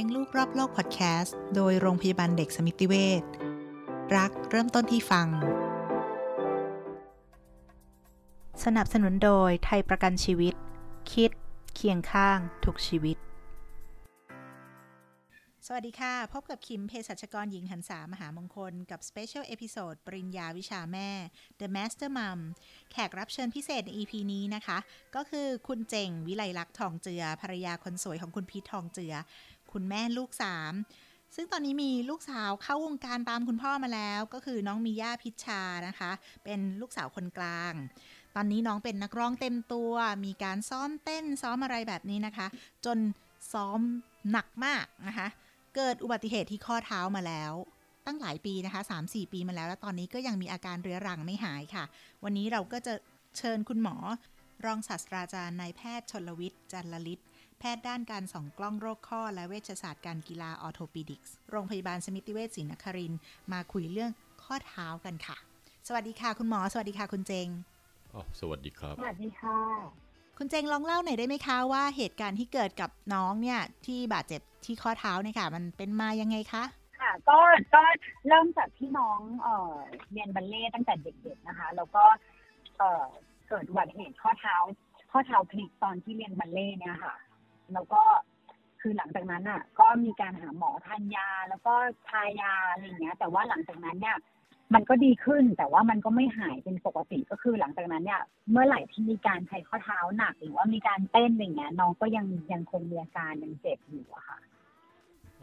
เลี้ยงลูกรอบโลกพอดแคสต์โดยโรงพยาบาลเด็กสมิติเวชรักเริ่มต้นที่ฟัง สนับสนุนโดยไทยประกันชีวิต คิด เคียงข้าง ทุกชีวิต สวัสดีค่ะ พบกับคิมเภสัชกรหญิงหันษามหามงคล กับ special episode ปริญญาวิชาแม่ The Master Mom แขกรับเชิญพิเศษใน EP นี้นะคะ ก็คือคุณเจงวิไลลักษณ์ทองเจือภรรยาคนสวยของคุณพีททองเจือ คุณแม่ลูกสามซึ่งตอนนี้มีลูกสาวเข้าวงการตามคุณพ่อมาแล้ว ก็คือน้องมีย่าพิชชานะคะ เป็นลูกสาวคนกลาง ตอนนี้น้องเป็นนักร้องเต็มตัว มีการซ้อมเต้นซ้อมอะไรแบบนี้นะคะ จนซ้อมหนักมากนะคะ เกิดอุบัติเหตุที่ข้อเท้ามาแล้ว ตั้งหลายปีนะคะ3-4 ปีมาแล้ว แล้วตอนนี้ก็ยังมีอาการเรื้อรังไม่หายค่ะ วันนี้เราก็จะเชิญคุณหมอ รองศาสตราจารย์นายแพทย์ชนลวิทย์จันลลิศ แพทย์ด้านการส่องกล้องโรคข้อ และเวชศาสตร์การกีฬาออโทปิดิกส์โรงพยาบาลสมิติเวชศรีนครินทร์มาคุยเรื่องข้อเท้ากันค่ะ สวัสดีค่ะ คุณหมอ สวัสดีค่ะ คุณเจงอ๋อสวัสดีครับ สวัสดีค่ะ คุณเจงลองเล่าหน่อยได้ไหมคะว่าเหตุการณ์ที่เกิดกับน้องเนี่ยที่บาดเจ็บที่ข้อเท้าเนี่ยค่ะ มันเป็นมายังไงคะค่ะก็ก็เริ่มจากที่น้องเอ่อเรียนบัลเล่ต์ตั้งแต่เด็กๆนะคะ แล้วก็เอ่อเกิดอุบัติเหตุข้อเท้า ข้อเท้าพลิกตอนที่เรียนบัลเล่ต์เนี่ยค่ะ แล้วก็คือหลังจากนั้นอะ ก็มีการหาหมอทานยา แล้วก็ทายาอะไรอย่างเงี้ย แต่ว่าหลังจากนั้นเนี่ย มันก็ดีขึ้น แต่ว่ามันก็ไม่หายเป็นปกติก็คือหลังจากนั้นเนี่ย เมื่อไหร่ที่มีการใช้ข้อเท้าหนัก หรือว่ามีการเต้นอย่างเงี้ยน้องก็ยังยังคงมีอาการยังเจ็บอยู่อะค่ะ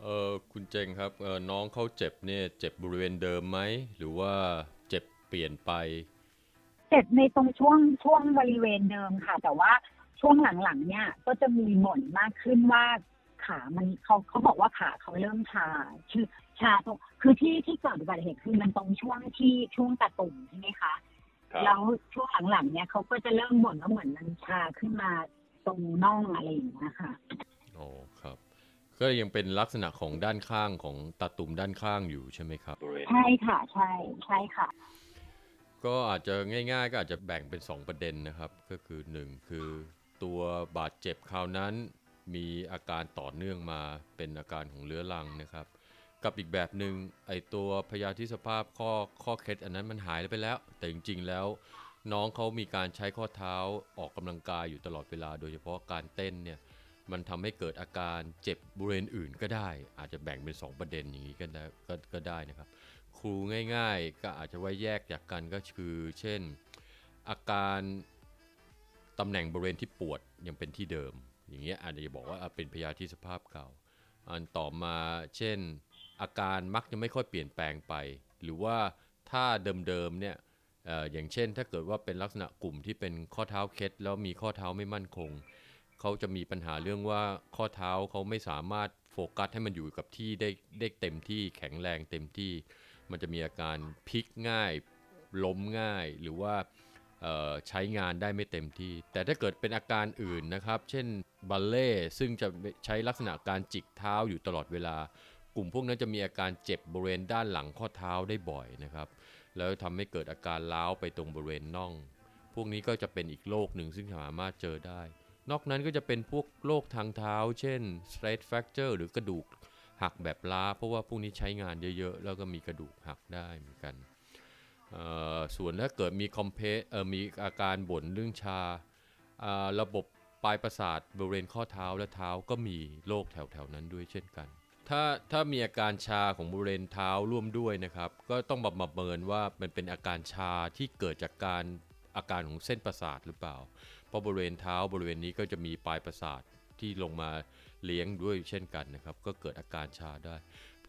เออคุณเจงครับเออน้องเขาเจ็บเนี่ย เจ็บบริเวณเดิมไหมหรือว่าเจ็บเปลี่ยนไป เจ็บในตรงช่วงช่วงบริเวณเดิมค่ะ แต่ว่า ช่วงหลังๆ เนี่ยก็จะมีหม่นมากขึ้นว่าขามันเขาเขาบอกว่าขาเขาเริ่มชาคือชาตรงคือที่ที่เกิดอุบัติเหตุคือมันตรงช่วงที่ช่วงตะตุ่มใช่ไหมคะครับแล้วช่วงหลังๆเนี่ยเขาก็จะเริ่มบ่นว่าเหมือนมันชาขึ้นมาตรงน่องอะไรอย่างเงี้ยค่ะอ๋อครับก็ยังเป็นลักษณะของด้านข้างของตาตุ่มด้านข้างอยู่ใช่ไหมครับใช่ค่ะใช่ใช่ค่ะ ก็อาจจะง่าย ๆ ก็อาจจะแบ่งเป็น 2 ประเด็นนะครับ ก็คือ 1 คือ ตัวบาดเจ็บคราวนั้นมีอาการต่อเนื่องมาเป็นอาการของเรื้อรังนะครับ กับอีกแบบหนึ่งไอตัวพยาธิสภาพข้อข้อเคล็ดอันนั้นมันหายไปแล้ว แต่จริงๆแล้ว น้องเขามีการใช้ข้อเท้าออกกำลังกายอยู่ตลอดเวลา โดยเฉพาะการเต้นเนี่ยมันทำให้เกิดอาการเจ็บบริเวณอื่นก็ได้ อาจจะแบ่งเป็น 2 ประเด็นอย่างนี้ก็ได้ก็ก็ได้นะครับ ครูง่ายๆ ก็อาจจะไว้แยกจากกันก็คือ เช่น อาการ ตำแหน่งบริเวณที่ปวดยังเป็นที่เดิม อย่างเงี้ยอาจจะบอกว่าเป็นพยาธิสภาพเก่า อันต่อมาเช่น อาการมักจะไม่ค่อยเปลี่ยนแปลงไป หรือว่าถ้าเดิมๆเนี่ยอย่างเช่นถ้าเกิดว่าเป็นลักษณะกลุ่มที่เป็นข้อเท้าเคล็ดแล้วมีข้อเท้าไม่มั่นคง เขาจะมีปัญหาเรื่องว่าข้อเท้าเขาไม่สามารถโฟกัสให้มันอยู่กับที่ได้ได้เต็มที่แข็งแรงเต็มที่ มันจะมีอาการพลิกง่ายล้มง่าย หรือว่า ใช้งานได้ไม่เต็มที่ แต่ถ้าเกิดเป็นอาการอื่นนะครับ เช่นบัลเล่ซึ่งจะใช้ลักษณะการจิกเท้าอยู่ตลอดเวลา กลุ่มพวกนั้นจะมีอาการเจ็บบริเวณด้านหลังข้อเท้าได้บ่อยนะครับ แล้วทำให้เกิดอาการล้าวไปตรงบริเวณน่อง พวกนี้ก็จะเป็นอีกโรคหนึ่งซึ่งสามารถเจอได้ นอกนั้นก็จะเป็นพวกโรคทางเท้า เช่น straight fracture หรือกระดูกหักแบบล้า เพราะว่าพวกนี้ใช้งานเยอะๆ แล้วก็มีกระดูกหักได้เหมือนกัน ส่วนถ้าเกิดมีคอมเพเออมีอาการบ่นเรื่องชาอ่าระบบปลายประสาทบริเวณข้อเท้าและเท้าก็มีโรคแถวๆนั้นด้วยเช่นกัน ถ้าถ้ามีอาการชาของบริเวณเท้าร่วมด้วยนะครับ ก็ต้องมาประเมินว่ามันเป็นอาการชาที่เกิดจากการอาการของเส้นประสาทหรือเปล่า เพราะบริเวณเท้าบริเวณนี้ก็จะมีปลายประสาทที่ลงมาเลี้ยงด้วยเช่นกันนะครับ ก็เกิดอาการชาได้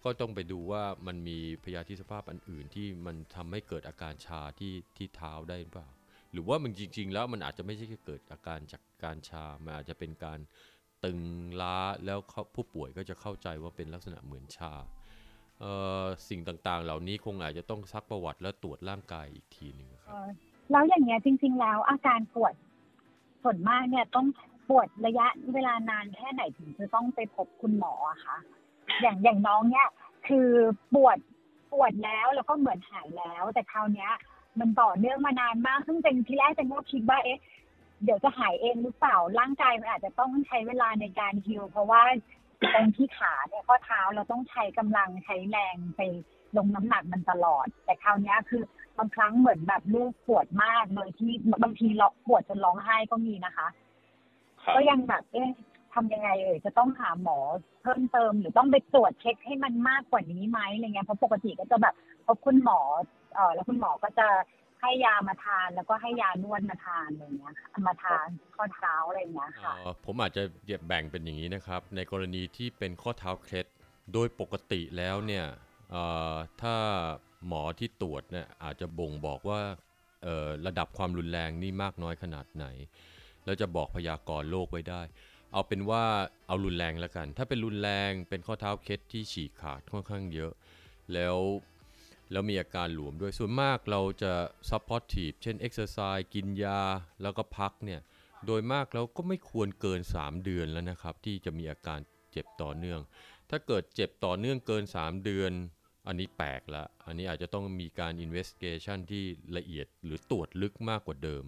ก็ต้องไปดูว่ามันมีพยาธิสภาพอันอื่นที่มันทำให้เกิดอาการชาที่ที่เท้าได้หรือเปล่า หรือว่ามันจริง ๆ แล้วมันอาจจะไม่ใช่แค่เกิดอาการจากการชา มันอาจจะเป็นการตึงล้าแล้วผู้ป่วยก็จะเข้าใจว่าเป็นลักษณะเหมือนชาสิ่งต่างๆ เหล่านี้คงอาจจะต้องซักประวัติและตรวจร่างกายอีกทีหนึ่งครับแล้วอย่างเงี้ยจริง ๆ แล้วอาการปวดส่วนมากเนี่ยต้องปวดระยะเวลานานแค่ไหนถึงจะต้องไปพบคุณหมออะคะ อย่างอย่างน้องเนี่ยคือปวดปวดแล้วแล้วก็เหมือนหายแล้ว แต่คราวเนี้ย มันต่อเนื่องมานานมากซึ่งเป็นที่แรกเป็นก็คิดว่าเอ๊ะเดี๋ยวจะหายเองหรือเปล่าร่างกายมันอาจจะต้องใช้เวลาในการฮิลเพราะว่าตรงที่ขาเนี่ยข้อเท้าเราต้องใช้กำลังใช้แรงไปลงน้ำหนักมันตลอด แต่คราวเนี้ยคือบางครั้งเหมือนแบบลูกปวดมากเลยที่บางทีเราปวดจนร้องไห้ก็มีนะคะครับก็ยังแบบเอ๊ะ ทำยังไงเอ่ยจะต้องหาหมอเพิ่มเติม หรือต้องไปตรวจเช็คให้มันมากกว่านี้ไหมอะไรเงี้ยเพราะปกติก็จะแบบพบคุณหมอเออแล้วคุณหมอก็จะให้ยามาทานแล้วก็ให้ยานวดมาทานอะไรเงี้ยมาทานข้อเท้าอะไรเงี้ยค่ะอ่อผมอาจจะแบ่งเป็นอย่างนี้นะครับ ในกรณีที่เป็นข้อเท้าเคล็ดโดยปกติแล้วเนี่ยเออถ้าหมอที่ตรวจเนี่ยอาจจะบ่งบอกว่าระดับความรุนแรงนี่มากน้อยขนาดไหน แล้วจะบอกพยากรณ์โรคไว้ได้ เอาเป็นว่าเอารุนแรงแล้วกัน ถ้าเป็นรุนแรงเป็นข้อเท้าเคล็ดที่ฉีกขาดค่อนข้างเยอะ แล้วแล้วมีอาการหลวมด้วยส่วนมากเราจะ supportive เช่น exercise กินยาแล้วก็พักเนี่ยโดยมากแล้วก็ไม่ควรเกิน 3 เดือนแล้วนะครับ ที่จะมีอาการเจ็บต่อเนื่อง ถ้าเกิดเจ็บต่อเนื่องเกิน 3 เดือน อันนี้แปลกละ อันนี้อาจจะต้องมีการ investigation ที่ละเอียดหรือตรวจลึกมากกว่าเดิม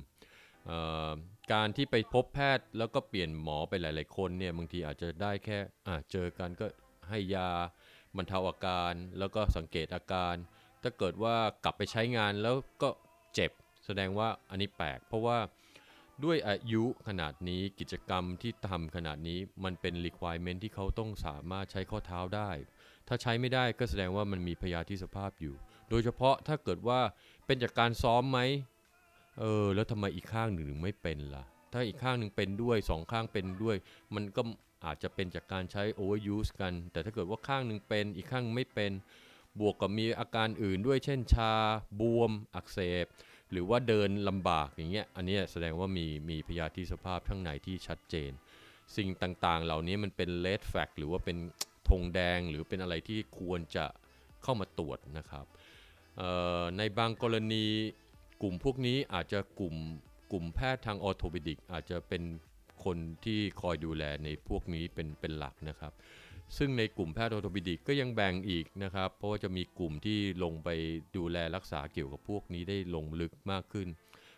การที่ไปพบแพทย์แล้วก็เปลี่ยนหมอไปหลาย ๆ คนเนี่ยบางทีอาจจะได้แค่อเจอกันก็ให้ยาบรรเทาอาการ แล้วก็สังเกตอาการ ถ้าเกิดว่ากลับไปใช้งานแล้วก็เจ็บแสดงว่าอันนี้แปลก เพราะว่าด้วยอายุขนาดนี้กิจกรรมที่ทำขนาดนี้มันเป็น requirement ที่เขาต้องสามารถใช้ข้อเท้าได้ ถ้าใช้ไม่ได้ก็แสดงว่ามันมีพยาธิสภาพอยู่ โดยเฉพาะถ้าเกิดว่าเป็นจากการซ้อมไหม เออ แล้วทำไมอีกข้างหนึ่งถึงไม่เป็นล่ะ ถ้าอีกข้างหนึ่งเป็นด้วยสองข้างเป็นด้วย มันก็อาจจะเป็นจากการใช้ overuse กัน แต่ถ้าเกิดว่าข้างหนึ่งเป็นอีกข้างไม่เป็น บวกกับมีอาการอื่นด้วยเช่นชา บวม อักเสบ หรือว่าเดินลำบากอย่างเงี้ย อันนี้แสดงว่ามีมีพยาธิสภาพข้างในที่ชัดเจน สิ่งต่างๆ เหล่านี้มันเป็น red flag หรือว่าเป็นธงแดงหรือเป็นอะไรที่ควรจะเข้ามาตรวจนะครับในบางกรณี กลุ่มพวกนี้อาจจะกลุ่มกลุ่มแพทย์ทางออโท p ดิกอาจจะเป็นคนที่คอยดูแลในพวกนี้เป็นเป็นหลักนะครับ ซึ่งในกลุ่มแพทย์ออโท p ดิกก็ยังแบ่งอีกนะครับ เพราะว่าจะมีกลุ่มที่ลงไปดูแลรักษาเกี่ยวกับพวกนี้ได้ลงลึกมากขึ้น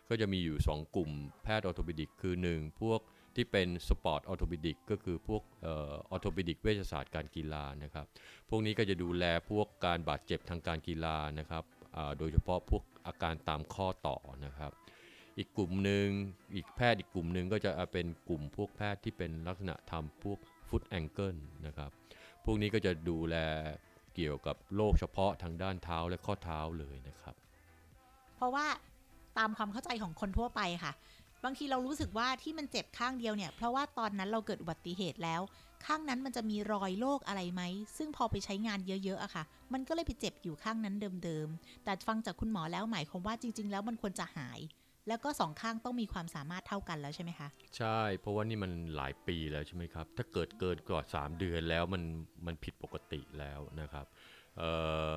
ก็จะมีอยู่ 2 กลุ่มแพทย์ orthopedic คือ 1 พวกที่เป็นสปอร์ตออโท p ดิกก็คือพวกออโท p ดิกเวชศาสตร์การกีฬานะครับ พวกนี้ก็จะดูแลพวกการบาดเจ็บทางการกีฬานะครับ โดยเฉพาะพวกอาการตามข้อต่อนะครับ อีกกลุ่มหนึ่งอีกแพทย์อีกกลุ่มหนึ่งก็จะเป็นกลุ่มพวกแพทย์ที่เป็นลักษณะทำพวกฟุตแองเกิลนะครับ พวกนี้ก็จะดูแลเกี่ยวกับโรคเฉพาะทางด้านเท้าและข้อเท้าเลยนะครับ เพราะว่าตามความเข้าใจของคนทั่วไปค่ะ บางทีเรารู้สึกว่าที่มันเจ็บข้างเดียวเนี่ย เพราะว่าตอนนั้นเราเกิดอุบัติเหตุแล้ว ข้างนั้นมันจะมีรอยโรคอะไรไหม ซึ่งพอไปใช้งานเยอะๆอะค่ะ มันก็เลยไปเจ็บอยู่ข้างนั้นเดิมๆ แต่ฟังจากคุณหมอแล้วหมายความว่าจริง ๆ แล้วมันควรจะหาย แล้วก็สองข้างต้องมีความสามารถเท่ากันแล้วใช่ไหมคะ ใช่ เพราะว่านี่มันหลายปีแล้วใช่ไหมครับ ถ้าเกิดเกินกว่า3เดือนแล้วมันมันผิดปกติแล้วนะครับ เอ่อ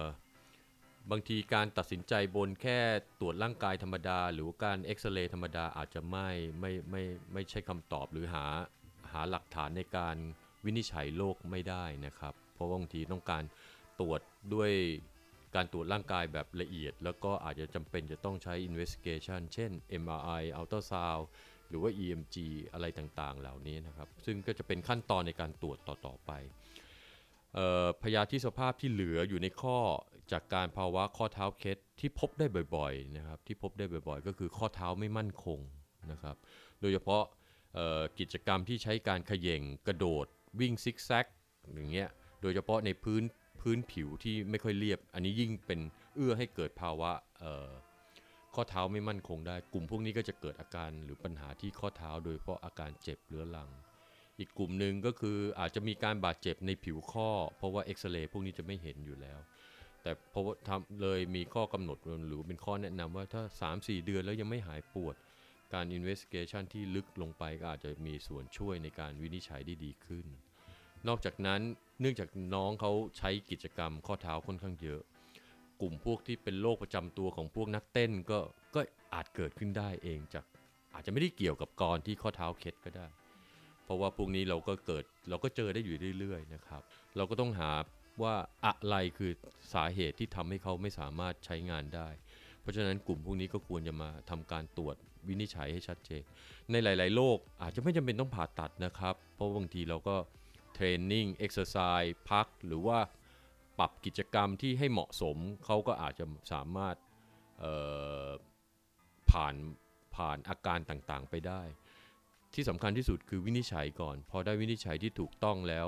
บางทีการตัดสินใจบนแค่ตรวจร่างกายธรรมดา หรือการเอ็กซเรย์ธรรมดาอาจจะไม่ไม่ไม่ไม่ใช่คำตอบหรือหาหาหลักฐานในการวินิจฉัยโรคไม่ได้นะครับ เพราะบางทีต้องการตรวจด้วยการตรวจร่างกายแบบละเอียด แล้วก็อาจจะจำเป็นจะต้องใช้ investigation เช่น MRI ultrasound หรือว่า EMG อะไรต่างๆ เหล่านี้นะครับ ซึ่งก็จะเป็นขั้นตอนในการตรวจต่อๆไปพยาธิสภาพที่เหลืออยู่ในข้อ จากการภาวะข้อเท้าเคล็ดที่พบได้บ่อยๆนะครับที่พบได้บ่อยๆ ก็คือข้อเท้าไม่มั่นคงนะครับโดยเฉพาะกิจกรรมที่ใช้การขย่งกระโดดวิ่งซิกแซกอย่างเงี้ยโดยเฉพาะในพื้นพื้นผิวที่ไม่ค่อยเรียบ อันนี้ยิ่งเป็นเอื้อให้เกิดภาวะข้อเท้าไม่มั่นคงได้ กลุ่มพวกนี้ก็จะเกิดอาการหรือปัญหาที่ข้อเท้า โดยเฉพาะอาการเจ็บเรื้อรัง อีกกลุ่มหนึ่งก็คืออาจจะมีการบาดเจ็บในผิวข้อ เพราะว่าเอ็กซเรย์พวกนี้จะไม่เห็นอยู่แล้ว แต่เพราะทำเลยมีข้อกำหนดหรือเป็นข้อแนะนำว่าถ้า 3-4 เดือนแล้วยังไม่หายปวด การ investigation ที่ลึกลงไปก็อาจจะมีส่วนช่วยในการวินิจฉัยได้ดีขึ้น นอกจากนั้นเนื่องจากน้องเขาใช้กิจกรรมข้อเท้าค่อนข้างเยอะ กลุ่มพวกที่เป็นโรคประจำตัวของพวกนักเต้นก็ก็อาจเกิดขึ้นได้เองจากอาจจะไม่ได้เกี่ยวกับกรที่ข้อเท้าเคล็ดก็ได้ เพราะว่าพวกนี้เราก็เกิดเราก็เจอได้อยู่เรื่อยๆนะครับ เราก็ต้องหา ว่าอะไรคือสาเหตุที่ทำให้เขาไม่สามารถใช้งานได้ เพราะฉะนั้นกลุ่มพวกนี้ก็ควรจะมาทำการตรวจวินิจฉัยให้ชัดเจน ในหลาย ๆ โรคอาจจะไม่จำเป็นต้องผ่าตัดนะครับ เพราะบางทีเราก็ training exercise พัก หรือว่าปรับกิจกรรมที่ให้เหมาะสมเขาก็อาจจะสามารถผ่านผ่านอาการต่างๆไปได้ ที่สำคัญที่สุดคือวินิจฉัยก่อน พอได้วินิจฉัยที่ถูกต้องแล้ว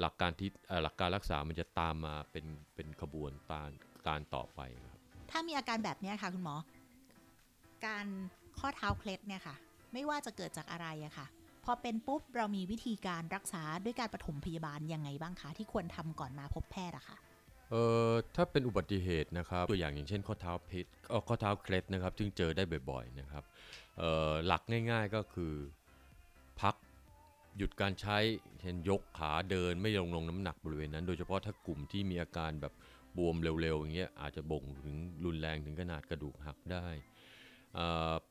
หลักการที่หลักการรักษามันจะตามมาเป็นเป็นขบวนการการต่อไปครับ ถ้ามีอาการแบบนี้ค่ะคุณหมอ การข้อเท้าเคล็ดเนี่ยค่ะ ไม่ว่าจะเกิดจากอะไรอะค่ะ พอเป็นปุ๊บเรามีวิธีการรักษาด้วยการปฐมพยาบาลยังไงบ้างคะที่ควรทำก่อนมาพบแพทย์อะค่ะเอ่อถ้าเป็นอุบัติเหตุนะครับ ตัวอย่างอย่างเช่นข้อเท้าพิษข้อเท้าเคล็ดนะครับซึ่งเจอได้บ่อยๆนะครับเอ่อหลักง่าย ๆก็คือพัก หยุดการใช้เช่นยกขาเดินไม่ลงลงน้ำหนักบริเวณนั้น โดยเฉพาะถ้ากลุ่มที่มีอาการแบบบวมเร็วๆอย่างเงี้ยอาจจะบ่งถึงรุนแรงถึงขนาดกระดูกหักได้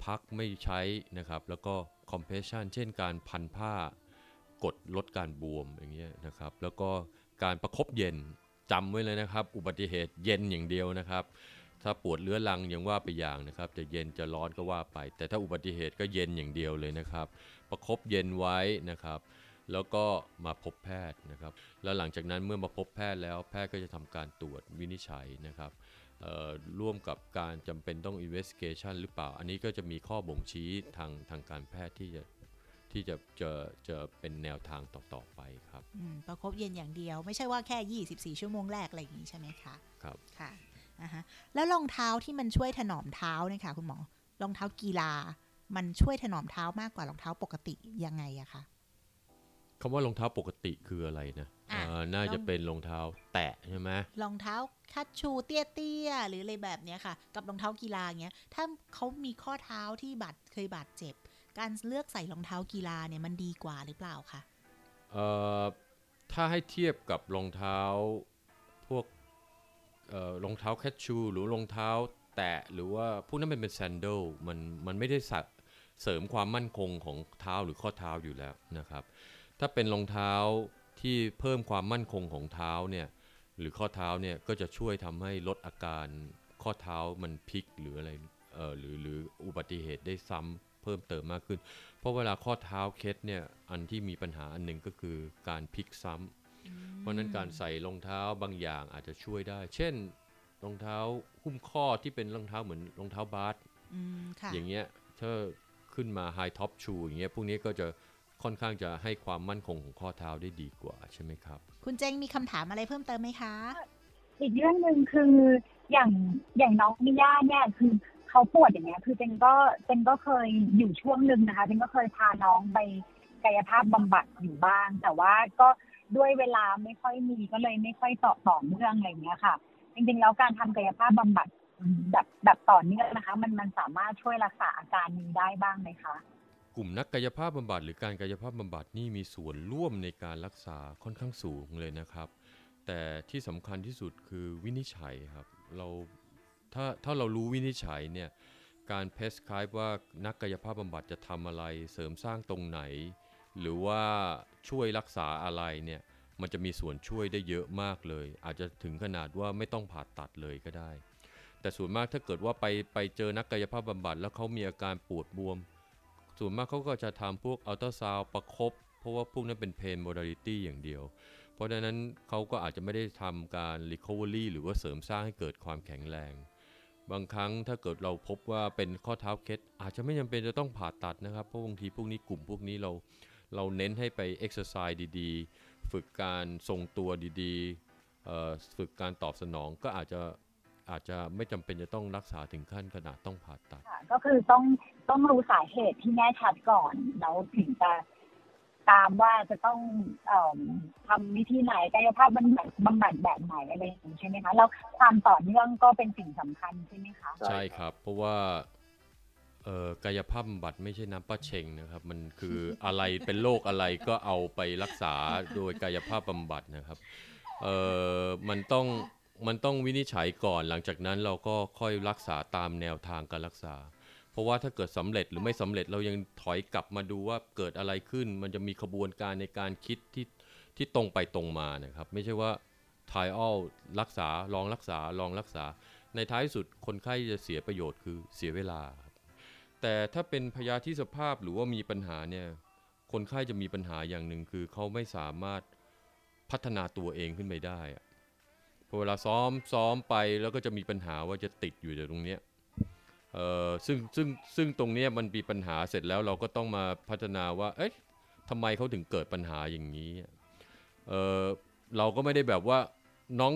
พักไม่ใช้นะครับ แล้วก็คอมเพรสชันเช่นการพันผ้ากดลดการบวมอย่างเงี้ยนะครับ แล้วก็การประครบเย็นจำไว้เลยนะครับ อุบัติเหตุเย็นอย่างเดียวนะครับ ถ้าปวดเรื้อรังยังว่าไปอย่างนะครับ จะเย็นจะร้อนก็ว่าไป แต่ถ้าอุบัติเหตุก็เย็นอย่างเดียวเลยนะครับ ประครบเย็นไว้นะครับ แล้วก็มาพบแพทย์นะครับ แล้วหลังจากนั้นเมื่อมาพบแพทย์แล้วแพทย์ก็จะทำการตรวจวินิจฉัยนะครับร่วมกับการจำเป็นต้อง investigation หรือเปล่า อันนี้ก็จะมีข้อบ่งชี้ทางทางการแพทย์ที่จะที่จะจะจะเป็นแนวทางต่อๆไปครับประคบเย็นอย่างเดียว ไม่ใช่ว่าแค่ 24 ชั่วโมงแรกอะไรอย่างนี้ใช่ไหมคะ ครับค่ะนะฮะแล้วรองเท้าที่มันช่วยถนอมเท้าเนี่ยค่ะคุณหมอรองเท้ากีฬา มันช่วยถนอมเท้ามากกว่ารองเท้าปกติยังไงอะคะคำว่ารองเท้าปกติคืออะไรนะน่าจะเป็นรองเท้าแตะใช่ไหมรองเท้าคัดชูเตี้ยๆหรืออะไรแบบนี้ค่ะ กับรองเท้ากีฬาเงี้ย ถ้าเขามีข้อเท้าที่บาดเคยบาดเจ็บ การเลือกใส่รองเท้ากีฬาเนี่ยมันดีกว่าหรือเปล่าคะเอ่อถ้าให้เทียบกับรองเท้าพวกเอ่อรองเท้าแคชชู หรือรองเท้าแตะหรือว่าพวกนั้นเป็นเป็นแซนด์ลมันมันไม่ได้ เสริมความมั่นคงของเท้าหรือข้อเท้าอยู่แล้วนะครับ ถ้าเป็นรองเท้าที่เพิ่มความมั่นคงของเท้าเนี่ยหรือข้อเท้าเนี่ยก็จะช่วยทำให้ลดอาการข้อเท้ามันพลิกหรืออะไรเออหรือหรืออุบัติเหตุได้ซ้ำเพิ่มเติมมากขึ้น เพราะเวลาข้อเท้าเคล็ดเนี่ยอันที่มีปัญหาอันหนึ่งก็คือการพลิกซ้ำเพราะนั้นการใส่รองเท้าบางอย่างอาจจะช่วยได้ เช่นรองเท้าหุ้มข้อที่เป็นรองเท้าเหมือนรองเท้าบาสอย่างเงี้ยถ้า ขึ้นมา high top shoe อย่างเงี้ยพวกนี้ก็จะค่อนข้างจะให้ความมั่นคงของข้อเท้าได้ดีกว่าใช่ไหมครับ คุณเจงมีคำถามอะไรเพิ่มเติมไหมคะ อีกเรื่องหนึ่งคืออย่างอย่างน้องมิย่าเนี่ยคือเขาปวดอย่างเงี้ย คือเจนก็เจนก็เคยอยู่ช่วงหนึ่งนะคะเจนก็เคยพาน้องไปกายภาพบำบัดอยู่บ้าง แต่ว่าก็ด้วยเวลาไม่ค่อยมีก็เลยไม่ค่อยต่อต่อเนื่องอะไรเงี้ยค่ะ จริงๆแล้วการทำกายภาพบำบัด แบบแบบต่อเนื่องนะคะ มันมันสามารถช่วยรักษาอาการนี้ได้บ้างไหมคะ กลุ่มนักกายภาพบำบัดหรือการกายภาพบำบัดนี่มีส่วนร่วมในการรักษาค่อนข้างสูงเลยนะครับ แต่ที่สำคัญที่สุดคือวินิจฉัยครับ เราถ้าถ้าเรารู้วินิจฉัยเนี่ยการเพสคลายว่านักกายภาพบำบัดจะทำอะไรเสริมสร้างตรงไหน หรือว่าช่วยรักษาอะไรเนี่ยมันจะมีส่วนช่วยได้เยอะมากเลย อาจจะถึงขนาดว่าไม่ต้องผ่าตัดเลยก็ได้ แต่ส่วนมากถ้าเกิดว่าไปไปเจอนักกายภาพบำบัดแล้วเขามีอาการปวดบวม ส่วนมากเขาก็จะทำพวกอัลตราซาวประคบเพราะว่าพวกนั้นเป็น pain modality อย่างเดียว เพราะฉะนั้นเขาก็อาจจะไม่ได้ทำการ recovery หรือว่าเสริมสร้างให้เกิดความแข็งแรง บางครั้งถ้าเกิดเราพบว่าเป็นข้อเท้าเคล็ดอาจจะไม่จำเป็นจะต้องผ่าตัดนะครับ เพราะบางทีพวกนี้กลุ่มพวกนี้เราเราเน้นให้ไปเอ็กซ์ไซส์ดีๆ ฝึกการทรงตัวดีๆฝึกการตอบสนองก็อาจจะ อาจจะไม่จำเป็นจะต้องรักษาถึงขั้นขนาดต้องผ่าตัดก็คือต้องต้องรู้สาเหตุที่แน่ชัดก่อนแล้วถึงจะตามว่าจะต้องอทำวิธีไหนกายภาพบำบัดบำบัดแบบไหนอะไรอย่างนี้ใช่ไหมคะแล้วความต่อเนื่องก็เป็นสิ่งสำคัญใช่ไหมคะใช่ครับ เพราะว่ากายภาพบำบัดไม่ใช่น้ำป้าเชงนะครับ มันคืออะไรเป็นโรคอะไรก็เอาไปรักษาโดยกายภาพบำบัดนะครับเออมันต้อง มันต้องวินิจฉัยก่อนหลังจากนั้นเราก็ค่อยรักษาตามแนวทางการรักษา เพราะว่าถ้าเกิดสำเร็จหรือไม่สำเร็จเรายังถอยกลับมาดูว่าเกิดอะไรขึ้น มันจะมีขบวนการในการคิดที่ที่ตรงไปตรงมานะครับ ไม่ใช่ว่าทายออลรักษาลองรักษาลองรักษา ในท้ายสุดคนไข้จะเสียประโยชน์คือเสียเวลา แต่ถ้าเป็นพยาธิสภาพหรือว่ามีปัญหาเนี่ยคนไข้จะมีปัญหาอย่างหนึ่งคือเขาไม่สามารถพัฒนาตัวเองขึ้นไปได้ พอเวลาซ้อมซ้อมไปแล้วก็จะมีปัญหาว่าจะติดอยู่ตรงเนี้ยเออซึ่งซึ่งซึ่งตรงเนี้ยมันมีปัญหาเสร็จแล้วเราก็ต้องมาพัฒนาว่า เอ๊ะทำไมเขาถึงเกิดปัญหาอย่างนี้เออเราก็ไม่ได้แบบว่าน้อง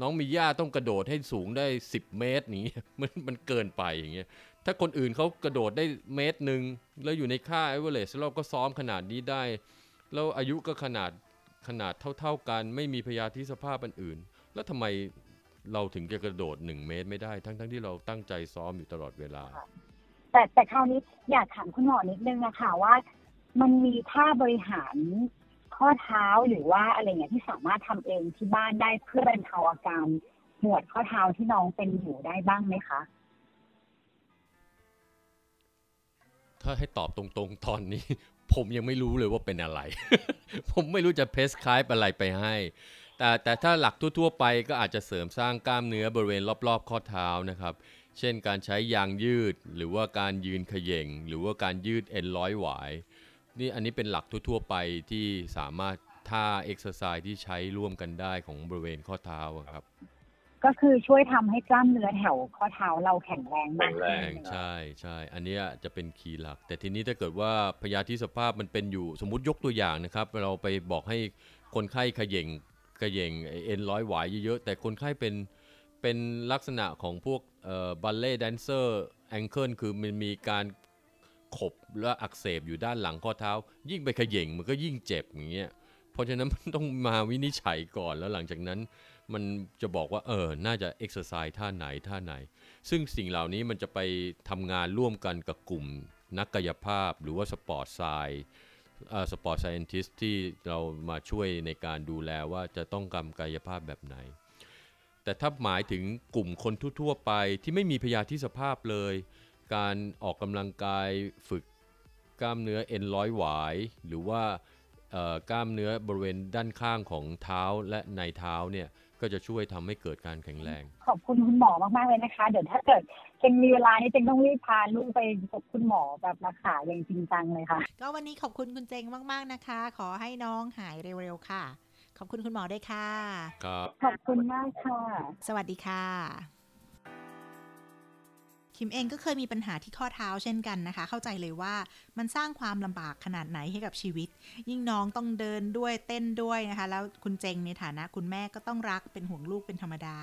น้องมีย่าต้องกระโดดให้สูงได้ 10 เมตรนี้มันมันเกินไปอย่างเงี้ยถ้าคนอื่นเขากระโดดได้เมตรหนึ่งแล้วอยู่ในค่าเอเวอเรสต์เราก็ซ้อมขนาดนี้ได้ แล้วอายุก็ขนาด ขนาดเท่าๆกัน ไม่มีพยาธิสภาพอันอื่น แล้วทำไมเราถึงจะกระโดด 1 เมตรไม่ได้ ทั้งๆที่เราตั้งใจซ้อมอยู่ตลอดเวลา แต่แต่คราวนี้อยากถามคุณหมอนิดนึงนะคะว่า มันมีท่าบริหารข้อเท้าหรือว่าอะไรเงี้ยที่สามารถทำเองที่บ้านได้เพื่อบรรเทาอาการปวดข้อเท้าที่น้องเป็นอยู่ได้บ้างไหมคะ ถ้าให้ตอบตรงๆตอนนี้ ผมยังไม่รู้เลยว่าเป็นอะไร ผมไม่รู้จะ prescribe อะไรไปให้ แต่แต่ถ้าหลักทั่วๆไปก็อาจจะเสริมสร้างกล้ามเนื้อบริเวณรอบๆ ข้อเท้านะครับ เช่นการใช้ยางยืด หรือว่าการยืนเขย่ง หรือว่าการยืดเอ็นร้อยหวาย นี่อันนี้เป็นหลักทั่วๆไปที่สามารถท่าเอ็กซ์ไซส์ที่ใช้ร่วมกันได้ของบริเวณข้อเท้าครับ ก็คือช่วยทำให้กล้ามเนื้อแถวข้อเท้าเราแข็งแรงมากแรขึ้นงใช่ใช่อันเนี้ยจะเป็นคีย์หลัก แต่ทีนี้ถ้าเกิดว่าพยาธิสภาพมันเป็นอยู่สมมุติยกตัวอย่างนะครับ เราไปบอกให้คนไข้เขย่งเขย่งเอ็นร้อยหวายเยอะๆแต่คนไข้เป็นเป็นลักษณะของพวกบัลเล่แดนเซอร์แองเกิลคือมันมีการขบและอักเสบอยู่ด้านหลังข้อเท้า ยิ่งไปเขย่งมันก็ยิ่งเจ็บอย่างเงี้ยเพราะฉะนั้นมันต้องมาวินิจฉัยก่อนแล้วหลังจากนั้น มันจะบอกว่าเออน่าจะเอ็กซ์ไซส์ท่าไหนท่าไหน ซึ่งสิ่งเหล่านี้มันจะไปทำงานร่วมกันกับกลุ่มนักกายภาพหรือว่า sport sci- sport scientist ที่เรามาช่วยในการดูแลว่าจะต้องทำกายภาพแบบไหน แต่ถ้าหมายถึงกลุ่มคนทั่วๆไปที่ไม่มีพยาธิสภาพเลย การออกกำลังกายฝึกกล้ามเนื้อเอ็นร้อยหวาย หรือว่ากล้ามเนื้อบริเวณด้านข้างของเท้าและในเท้าเนี่ย ก็จะช่วยทำให้เกิดการแข็งแรง ขอบคุณคุณหมอมากๆเลยนะคะ เดี๋ยวถ้าเกิดเจงมีเวลานี่เจงต้องรีบพาลูกไปพบคุณหมอแบบรักษาอย่างจริงจังเลยค่ะ ก็วันนี้ขอบคุณคุณเจงมากๆนะคะ ขอให้น้องหายเร็วๆค่ะ ขอบคุณคุณหมอด้วยค่ะ ครับ ขอบคุณมากค่ะ สวัสดีค่ะ คิมเองก็เคยมีปัญหาที่ข้อเท้าเช่นกันนะคะ เข้าใจเลยว่ามันสร้างความลำบากขนาดไหนให้กับชีวิต ยิ่งน้องต้องเดินด้วยเต้นด้วยนะคะ แล้วคุณเจงในฐานะคุณแม่ก็ต้องรักเป็นห่วงลูกเป็นธรรมดา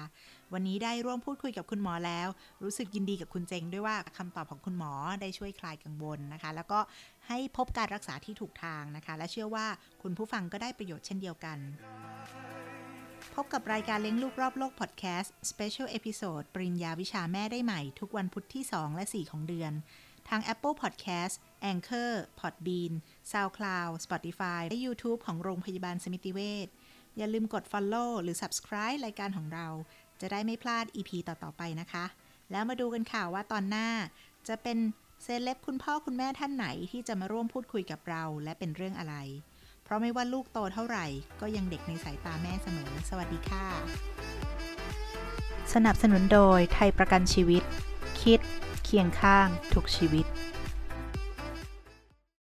วันนี้ได้ร่วมพูดคุยกับคุณหมอแล้ว รู้สึกยินดีกับคุณเจงด้วยว่าคำตอบของคุณหมอได้ช่วยคลายกังวลนะคะ แล้วก็ให้พบการรักษาที่ถูกทางนะคะ และเชื่อว่าคุณผู้ฟังก็ได้ประโยชน์เช่นเดียวกัน พบกับรายการเลี้ยงลูกรอบโลกพอดแคสต์ Special Episode ปริญญาวิชาแม่ได้ใหม่ ทุกวันพุธที่ 2 และ 4 ของเดือน ทาง Apple Podcast Anchor Podbean SoundCloud Spotify และ YouTube ของโรงพยาบาลสมิติเวชอย่าลืมกด Follow หรือ Subscribe รายการของเรา จะได้ไม่พลาด EP ต่อ ๆ ไปนะคะ แล้วมาดูกันค่ะว่าตอนหน้า จะเป็นเซเลบคุณพ่อคุณแม่ท่านไหนที่จะมาร่วมพูดคุยกับเรา และเป็นเรื่องอะไร ราะไม่ว่าลูกโตเท่าไหร่ ก็ยังเด็กในสายตาแม่เสมอ สวัสดีค่ะ สนับสนุนโดยไทยประกันชีวิต คิด เคียงข้าง ทุกชีวิต